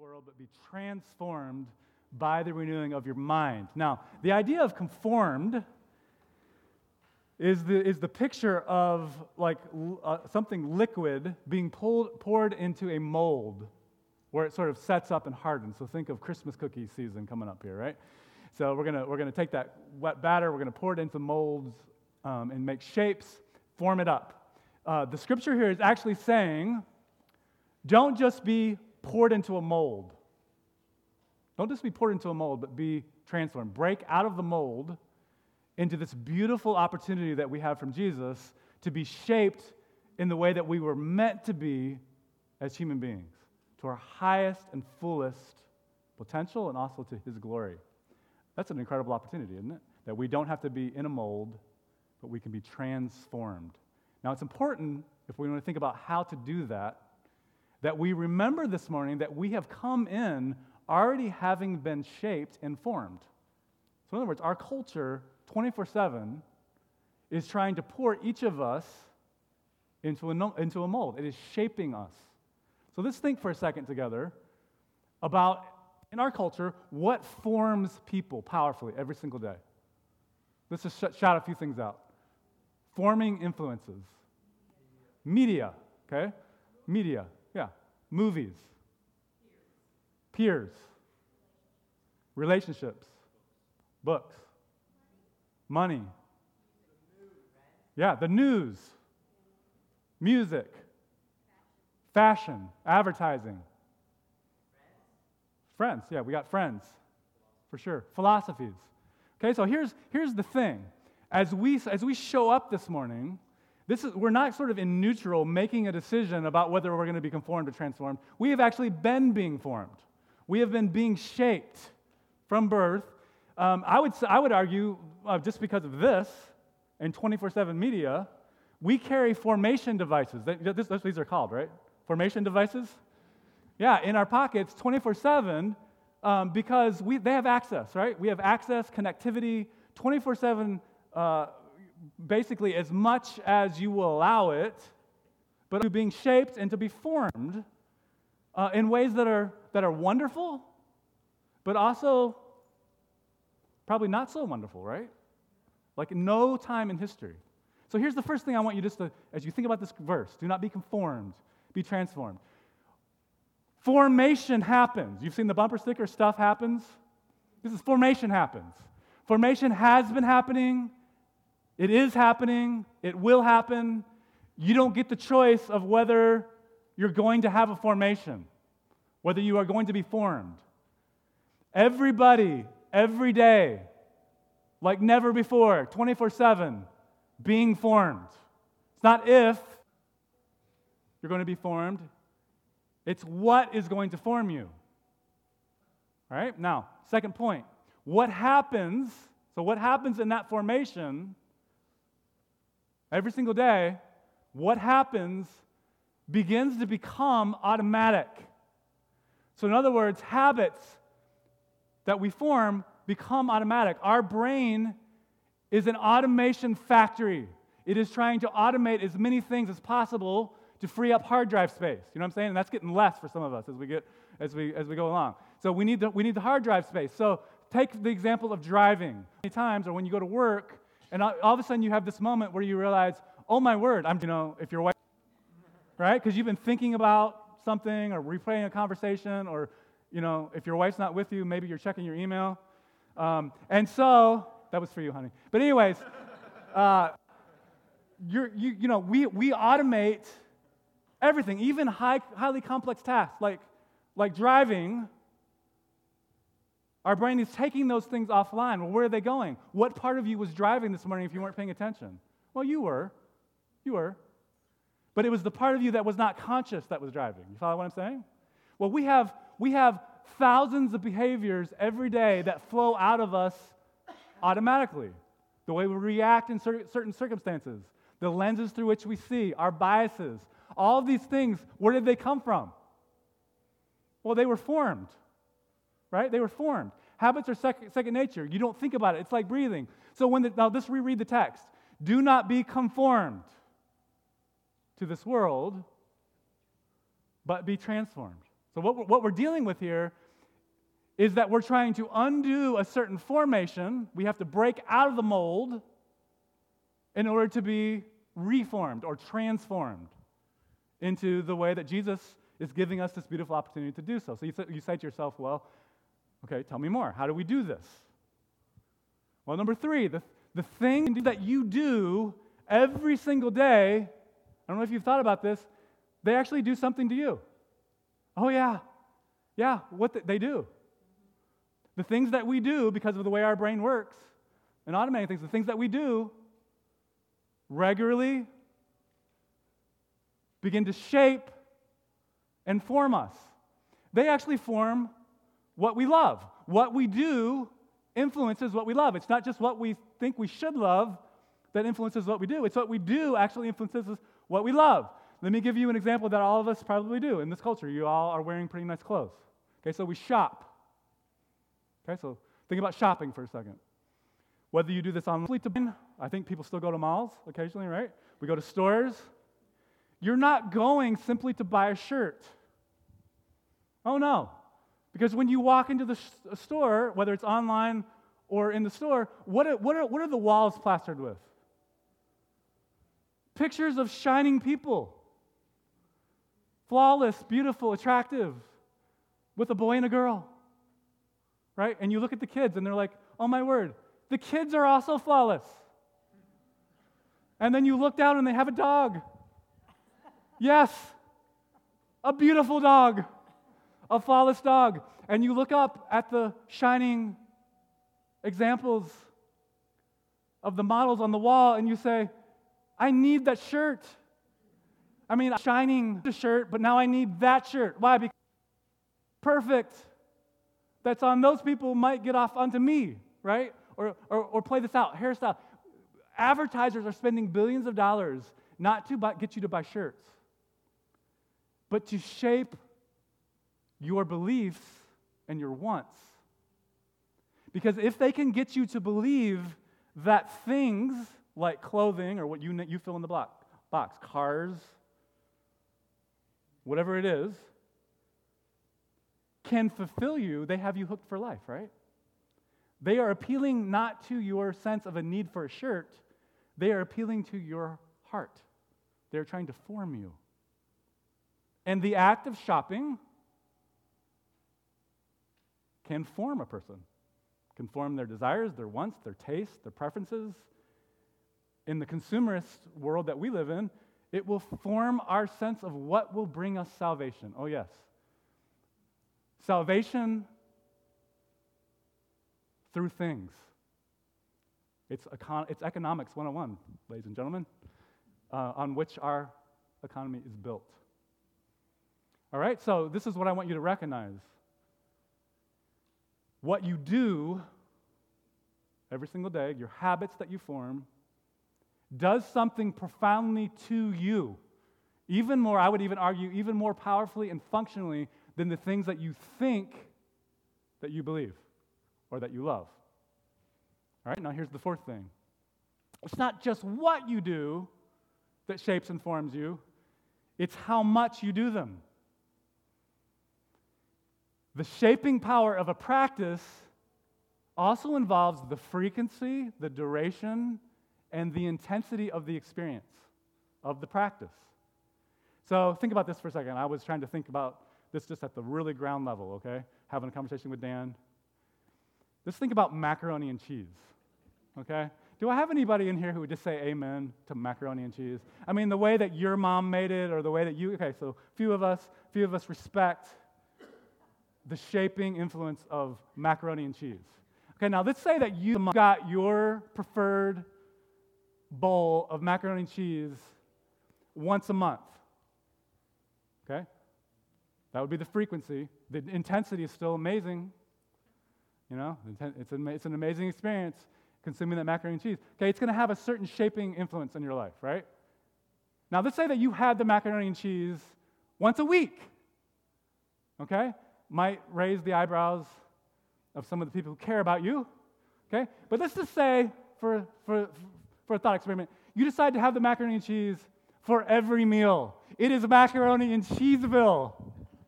world, but be transformed by the renewing of your mind. Now, the idea of conformed is the, is the picture of like uh, something liquid being pulled, poured into a mold where it sort of sets up and hardens. So think of Christmas cookie season coming up here, right? So we're gonna, we're gonna take that wet batter, we're gonna pour it into molds um, and make shapes, form it up. Uh, the scripture here is actually saying, don't just be poured into a mold. Don't just be poured into a mold, but be transformed. Break out of the mold into this beautiful opportunity that we have from Jesus to be shaped in the way that we were meant to be as human beings, to our highest and fullest potential and also to his glory. That's an incredible opportunity, isn't it? That we don't have to be in a mold, but we can be transformed. Now, it's important, if we want to think about how to do that, that we remember this morning that we have come in already having been shaped and formed. So, in other words, our culture 24 7 is trying to pour each of us into a, into a mold. It is shaping us. So let's think for a second together about, in our culture, what forms people powerfully every single day. Let's just sh- shout a few things out. Forming influences. Media, okay? Media. Movies. Peers. Relationships. Books money. Yeah, the news, music, fashion, advertising. Friends, yeah, we got friends, for sure. Philosophies. Okay, so here's, here's the thing. As we, as we show up this morning, this is, we're not sort of in neutral making a decision about whether we're going to be conformed or transformed. We have actually been being formed. We have been being shaped from birth. Um, I, would, I would argue uh, just because of this and 24 7 media, we carry formation devices. This, this, these are called, right? Formation devices? Yeah, in our pockets 24 7 um, because we, they have access, right? We have access, connectivity, 24 uh, 7, basically as much as you will allow it, but to being shaped and to be formed uh, in ways that are, that are wonderful, but also Probably not so wonderful, right? Like no time in history. So here's the first thing I want you just to, as you think about this verse, do not be conformed, be transformed. Formation happens. You've seen the bumper sticker, stuff happens. This is formation happens. Formation has been happening, it is happening, it will happen. You don't get the choice of whether you're going to have a formation, whether you are going to be formed. Everybody every day, like never before, 24 7, being formed. It's not if you're going to be formed, it's what is going to form you. All right? Now, second point. What happens? So, what happens in that formation every single day? What happens begins to become automatic. So, in other words, habits that we form become automatic. Our brain is an automation factory. It is trying to automate as many things as possible to free up hard drive space. You know what I'm saying? And that's getting less for some of us as we get as we as we go along. So we need the, we need the hard drive space. So take the example of driving. Many times, or when you go to work, and all, of a sudden you have this moment where you realize, oh my word, I'm you know if you're white, right? Because you've been thinking about something or replaying a conversation or you know, if your wife's not with you, maybe you're checking your email. Um, and so, that was for you, honey. But, anyways, uh, you you, know, we, we automate everything, even high, highly complex tasks like, like driving. Our brain is taking those things offline. Well, where are they going? What part of you was driving this morning if you weren't paying attention? Well, you were. You were. But it was the part of you that was not conscious that was driving. You follow what I'm saying? Well, we have we have thousands of behaviors every day that flow out of us automatically. The way we react in certain circumstances, the lenses through which we see, our biases, all of these things, where did they come from? Well, they were formed, right? They were formed. Habits are second, second nature. You don't think about it. It's like breathing. So when the, now let's reread the text. Do not be conformed to this world, but be transformed So, what we're, what we're dealing with here is that we're trying to undo a certain formation. We have to break out of the mold in order to be reformed or transformed into the way that Jesus is giving us this beautiful opportunity to do so. So you, you say to yourself, well, okay, tell me more. How do we do this? Well, number three, the, the thing that you do every single day, I don't know if you've thought about this, they actually do something to you. Oh, yeah. Yeah, what the, they do. The things that we do because of the way our brain works and automating things, the things that we do regularly begin to shape and form us. They actually form what we love. What we do influences what we love. It's not just what we think we should love that influences what we do, it's what we do actually influences what we love. Let me give you an example that all of us probably do in this culture. You all are wearing pretty nice clothes. Okay, so we shop. Okay, so think about shopping for a second. Whether you do this on I think people still go to malls occasionally, right? We go to stores. You're not going simply to buy a shirt. Oh no. Because when you walk into the store, whether it's online or in the store, what are, what, are, what are the walls plastered with? Pictures of shining people. Flawless, beautiful, attractive, with a boy and a girl. Right? And you look at the kids and they're like, oh my word, the kids are also flawless. And then you look down and they have a dog. Yes, a beautiful dog, a flawless dog. And you look up at the shining examples of the models on the wall and you say, I need that shirt. I mean, shining the shirt, but now I need that shirt. Why? Because perfect that's on those people might get off onto me, right? Or, or, or play this out, hairstyle. Advertisers are spending billions of dollars not to buy, get you to buy shirts, but to shape your beliefs and your wants. Because if they can get you to believe that things like clothing or what you, you fill in the block, box, cars, whatever it is, can fulfill you, they have you hooked for life, right? They are appealing not to your sense of a need for a shirt, they are appealing to your heart. They're trying to form you. And the act of shopping can form a person, can form their desires, their wants, their tastes, their preferences. In the consumerist world that we live in, it will form our sense of what will bring us salvation. Oh, yes. Salvation through things. It's, econ- it's economics 101, ladies and gentlemen, uh, on which our economy is built. All right, so this is what I want you to recognize. What you do every single day, your habits that you form, does something profoundly to you. Even more, I would even argue, even more powerfully and functionally than the things that you think that you believe or that you love. All right, now here's the fourth thing it's not just what you do that shapes and forms you, it's how much you do them. The shaping power of a practice also involves the frequency, the duration, and the intensity of the experience of the practice. So think about this for a second. I was trying to think about this just at the really ground level, okay? Having a conversation with Dan. Just think about macaroni and cheese, okay? Do I have anybody in here who would just say amen to macaroni and cheese? I mean, the way that your mom made it or the way that you, okay, so few of us, few of us respect the shaping influence of macaroni and cheese. Okay, now let's say that you got your preferred bowl of macaroni and cheese once a month. Okay? That would be the frequency. The intensity is still amazing. You know, it's an, amazing experience consuming that macaroni and cheese. Okay, it's going to have a certain shaping influence in your life, right? Now, let's say that you had the macaroni and cheese once a week. Okay? Might raise the eyebrows of some of the people who care about you. Okay? But let's just say, for, for, for a thought experiment, you decide to have the macaroni and cheese for every meal. It is macaroni and cheeseville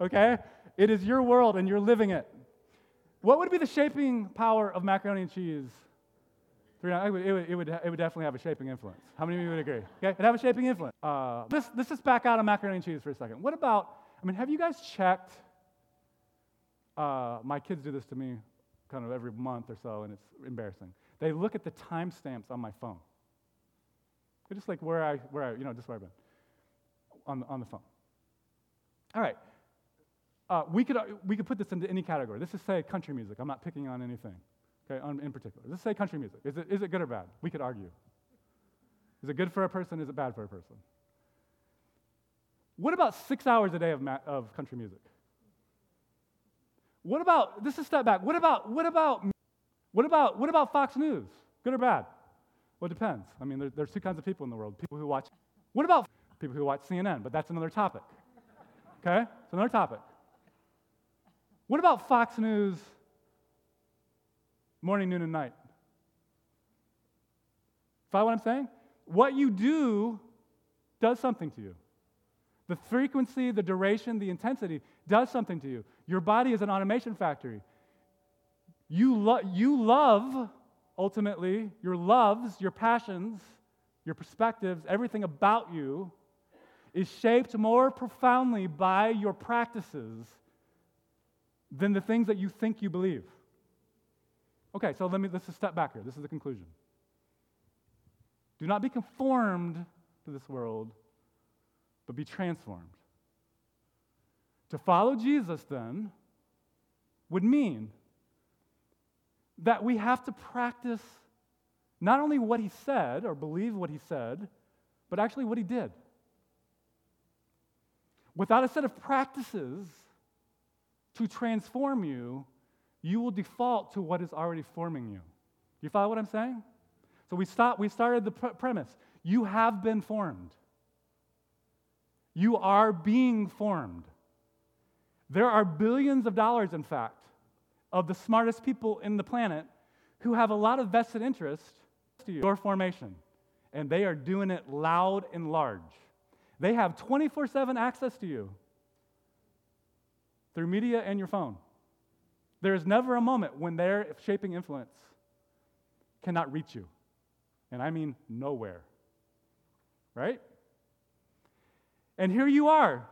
okay? It is your world and you're living it. What would be the shaping power of macaroni and cheese? It would, it, would, it, would, it would definitely have a shaping influence. How many of you would agree? Okay, it'd have a shaping influence. Uh, let's, let's just back out of macaroni and cheese for a second. What about, I mean, have you guys checked? Uh, my kids do this to me kind of every month or so, and it's embarrassing. They look at the timestamps on my phone. They're just like where I, where I, you know, just where I've been on, on the phone. All right. Uh, we, could, uh, we could put this into any category. This is, say, country music. I'm not picking on anything, okay, on, in particular. Let's say country music. Is it, is it good or bad? We could argue. Is it good for a person? Is it bad for a person? What about six hours a day of, ma- of country music? What about, this is step back, what about, what about, what about, what about Fox News? Good or bad? Well, it depends. I mean, there, there's two kinds of people in the world people who watch, what about people who watch CNN? But that's another topic. Okay? It's another topic. What about Fox News morning, noon, and night? Follow what I'm saying? What you do does something to you. The frequency, the duration, the intensity does something to you. Your body is an automation factory. You, lo- you love, ultimately, your loves, your passions, your perspectives, everything about you is shaped more profoundly by your practices than the things that you think you believe. Okay, so let me let's just step back here. This is the conclusion. Do not be conformed to this world, but be transformed. To follow Jesus, then, would mean that we have to practice not only what he said or believe what he said, but actually what he did. Without a set of practices to transform you, you will default to what is already forming you. Do you follow what I'm saying? So we, start, we started the pr- premise you have been formed, you are being formed. There are billions of dollars, in fact, of the smartest people in the planet who have a lot of vested interest in your formation, and they are doing it loud and large. They have 24 7 access to you through media and your phone. There is never a moment when their shaping influence cannot reach you. And I mean nowhere. Right? And here you are,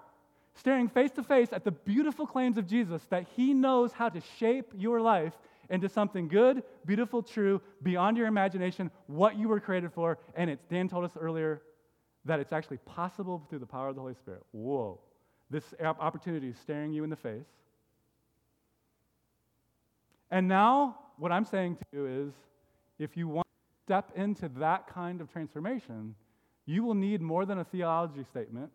staring face to face at the beautiful claims of Jesus that he knows how to shape your life into something good, beautiful, true, beyond your imagination, what you were created for. And it's, Dan told us earlier that it's actually possible through the power of the Holy Spirit. Whoa. This opportunity is staring you in the face. And now, what I'm saying to you is if you want to step into that kind of transformation, you will need more than a theology statement.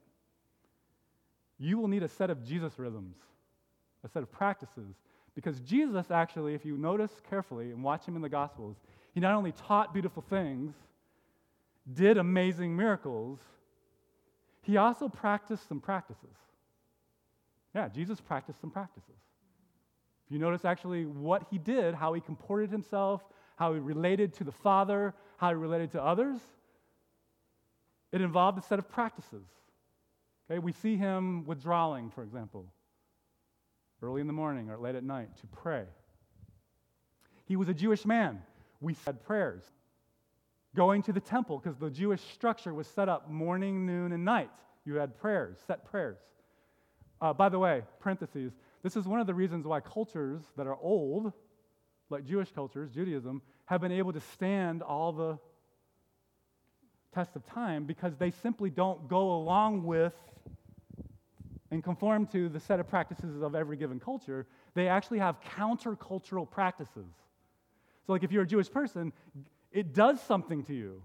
You will need a set of Jesus rhythms, a set of practices. Because Jesus, actually, if you notice carefully and watch him in the Gospels, he not only taught beautiful things, did amazing miracles, he also practiced some practices. Yeah, Jesus practiced some practices. If you notice actually what he did, how he comported himself, how he related to the Father, how he related to others, it involved a set of practices. Okay, we see him withdrawing, for example, early in the morning or late at night to pray. He was a Jewish man. We said prayers. Going to the temple, because the Jewish structure was set up morning, noon, and night. You had prayers, set prayers. Uh, by the way, parentheses, this is one of the reasons why cultures that are old, like Jewish cultures, Judaism, have been able to stand all the test of time because they simply don't go along with and conform to the set of practices of every given culture. They actually have countercultural practices. So, like if you're a Jewish person, it does something to you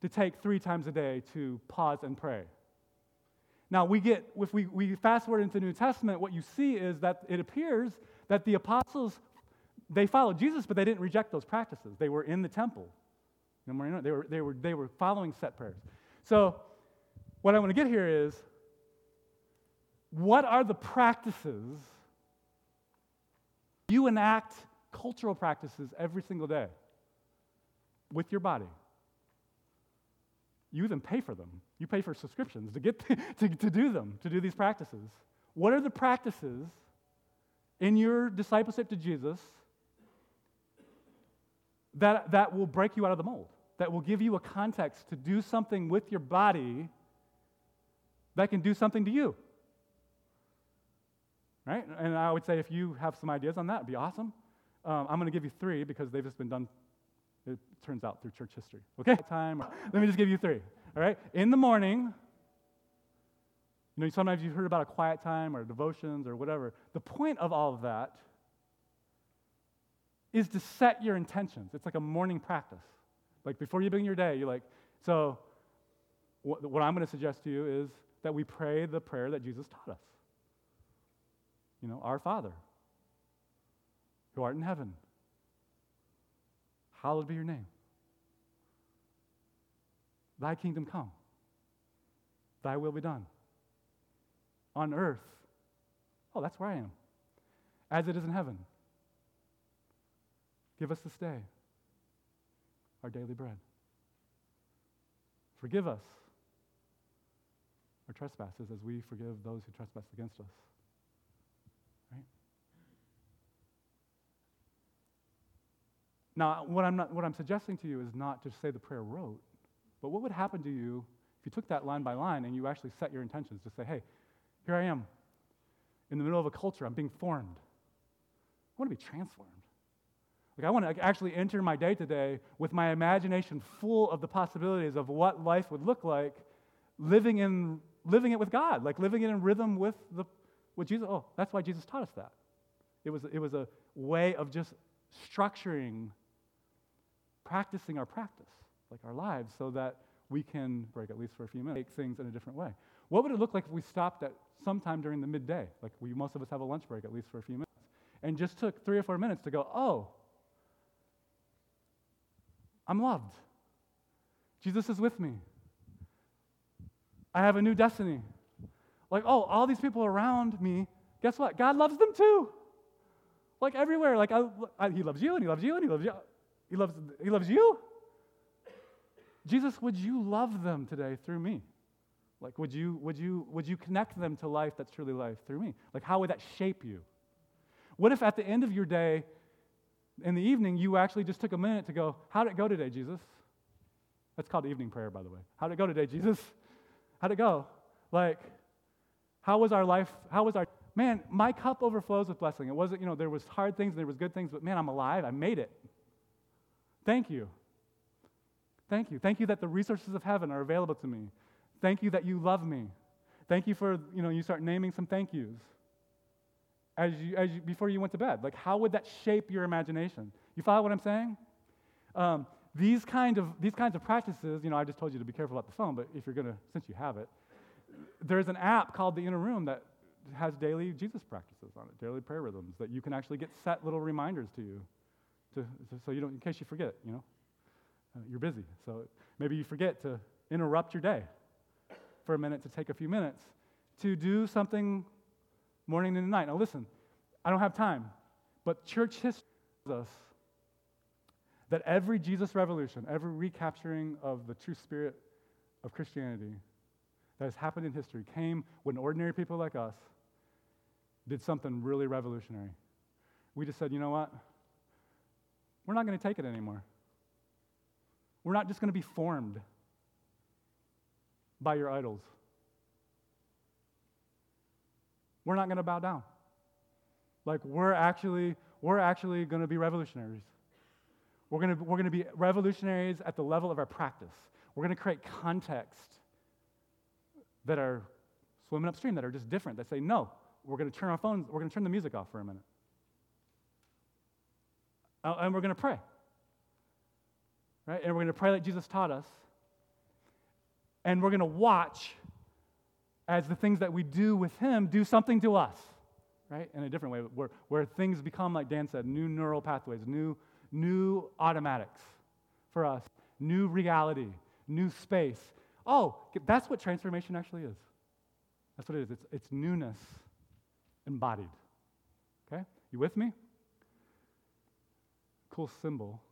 to take three times a day to pause and pray. Now, we get, if we, we fast forward into the New Testament, what you see is that it appears that the apostles, they followed Jesus, but they didn't reject those practices. They were in the temple. They were, they were, they were following set prayers. So, what I want to get here is what are the practices you enact cultural practices every single day with your body? You even pay for them. You pay for subscriptions to get to, to do them, to do these practices. What are the practices in your discipleship to Jesus that, that will break you out of the mold, that will give you a context to do something with your body that can do something to you? Right? And I would say if you have some ideas on that, it'd be awesome. Um, I'm going to give you three because they've just been done, it turns out, through church history. Okay? Time. Let me just give you three. All right? In the morning, you know, sometimes you've heard about a quiet time or devotions or whatever. The point of all of that is to set your intentions. It's like a morning practice. Like before you begin your day, you're like, so what, what I'm going to suggest to you is that we pray the prayer that Jesus taught us. You know, our Father, who art in heaven, hallowed be your name. Thy kingdom come, thy will be done. On earth, oh, that's where I am, as it is in heaven. Give us this day our daily bread. Forgive us our trespasses as we forgive those who trespass against us. Now, what I'm, not, what I'm suggesting to you is not to say the prayer rote, but what would happen to you if you took that line by line and you actually set your intentions to say, hey, here I am in the middle of a culture, I'm being formed. I want to be transformed. Like, I want to actually enter my day today with my imagination full of the possibilities of what life would look like living, in, living it with God, like living it in rhythm with, the, with Jesus. Oh, that's why Jesus taught us that. It was, it was a way of just structuring practicing our practice, like our lives, so that we can break at least for a few minutes, make things in a different way. What would it look like if we stopped at sometime during the midday? Like we, most of us have a lunch break at least for a few minutes, and just took three or four minutes to go, oh, I'm loved. Jesus is with me. I have a new destiny. Like, oh, all these people around me, guess what? God loves them too. Like everywhere. Like, I, I, He loves you, and He loves you, and He loves you. He loves, he loves you. Jesus, would you love them today through me? Like, would you, would, you, would you connect them to life that's truly life through me? Like, how would that shape you? What if at the end of your day, in the evening, you actually just took a minute to go, How did it go today, Jesus? That's called evening prayer, by the way. How did it go today, Jesus? How'd it go? Like, how was our life? How was our. Man, my cup overflows with blessing. It wasn't, you know, there was hard things and there was good things, but man, I'm alive. I made it. Thank you. Thank you. Thank you that the resources of heaven are available to me. Thank you that you love me. Thank you for, you know, you start naming some thank yous as you, as you, before you went to bed. Like, how would that shape your imagination? You follow what I'm saying? Um, these, kind of, these kinds of practices, you know, I just told you to be careful about the phone, but if you're going to, since you have it, there's an app called The Inner Room that has daily Jesus practices on it, daily prayer rhythms that you can actually get set little reminders to you to, so you don't, in case you forget, you know, uh, you're busy. So maybe you forget to interrupt your day for a minute to take a few minutes to do something morning and night. Now listen, I don't have time, but church history tells us that every Jesus revolution, every recapturing of the true spirit of Christianity that has happened in history came when ordinary people like us did something really revolutionary. We just said, you know what? We're not going to take it anymore. We're not just going to be formed by your idols. We're not going to bow down. Like we're actually we're actually going to be revolutionaries. We're going to we're going to be revolutionaries at the level of our practice. We're going to create context that are swimming upstream that are just different that say no, we're going to turn our phones, we're going to turn the music off for a minute. Uh, and we're going to pray. Right? And we're going to pray like Jesus taught us. And we're going to watch as the things that we do with Him do something to us, right? In a different way, where, where things become, like Dan said, new neural pathways, new, new automatics for us, new reality, new space. Oh, that's what transformation actually is. That's what it is. It's, it's newness embodied. Okay? You with me? Cool symbol.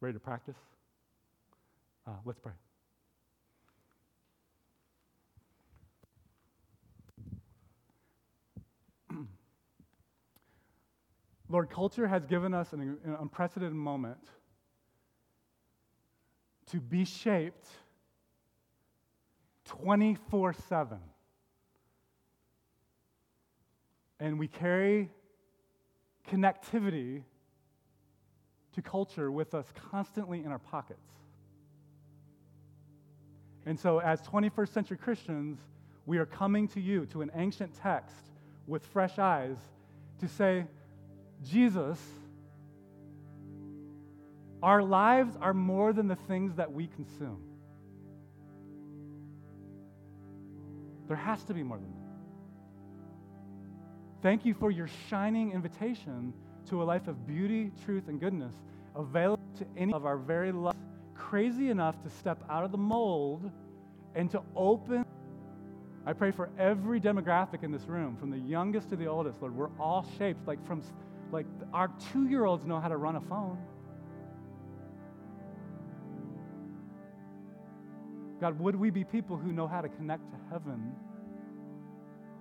Ready to practice? Uh, let's pray. Lord, culture has given us an, an, unprecedented moment to be shaped 24 7. And we carry connectivity to culture with us constantly in our pockets. And so, as 21st century Christians, we are coming to you, to an ancient text with fresh eyes, to say, Jesus, our lives are more than the things that we consume. There has to be more than that. Thank you for your shining invitation to a life of beauty, truth, and goodness, available to any of our very lives, crazy enough to step out of the mold and to open. I pray for every demographic in this room, from the youngest to the oldest, Lord. We're all shaped like from like our two year olds know how to run a phone. God, would we be people who know how to connect to heaven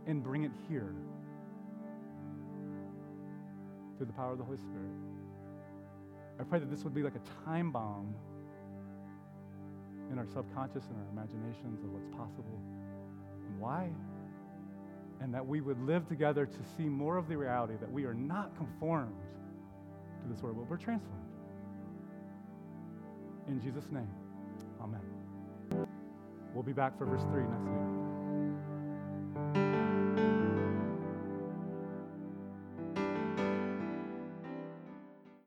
and bring it here through the power of the Holy Spirit? I pray that this would be like a time bomb in our subconscious and our imaginations of what's possible and why and that we would live together to see more of the reality that we are not conformed to this world, but we're transformed. In Jesus' name, amen. We'll be back for verse 3 next week.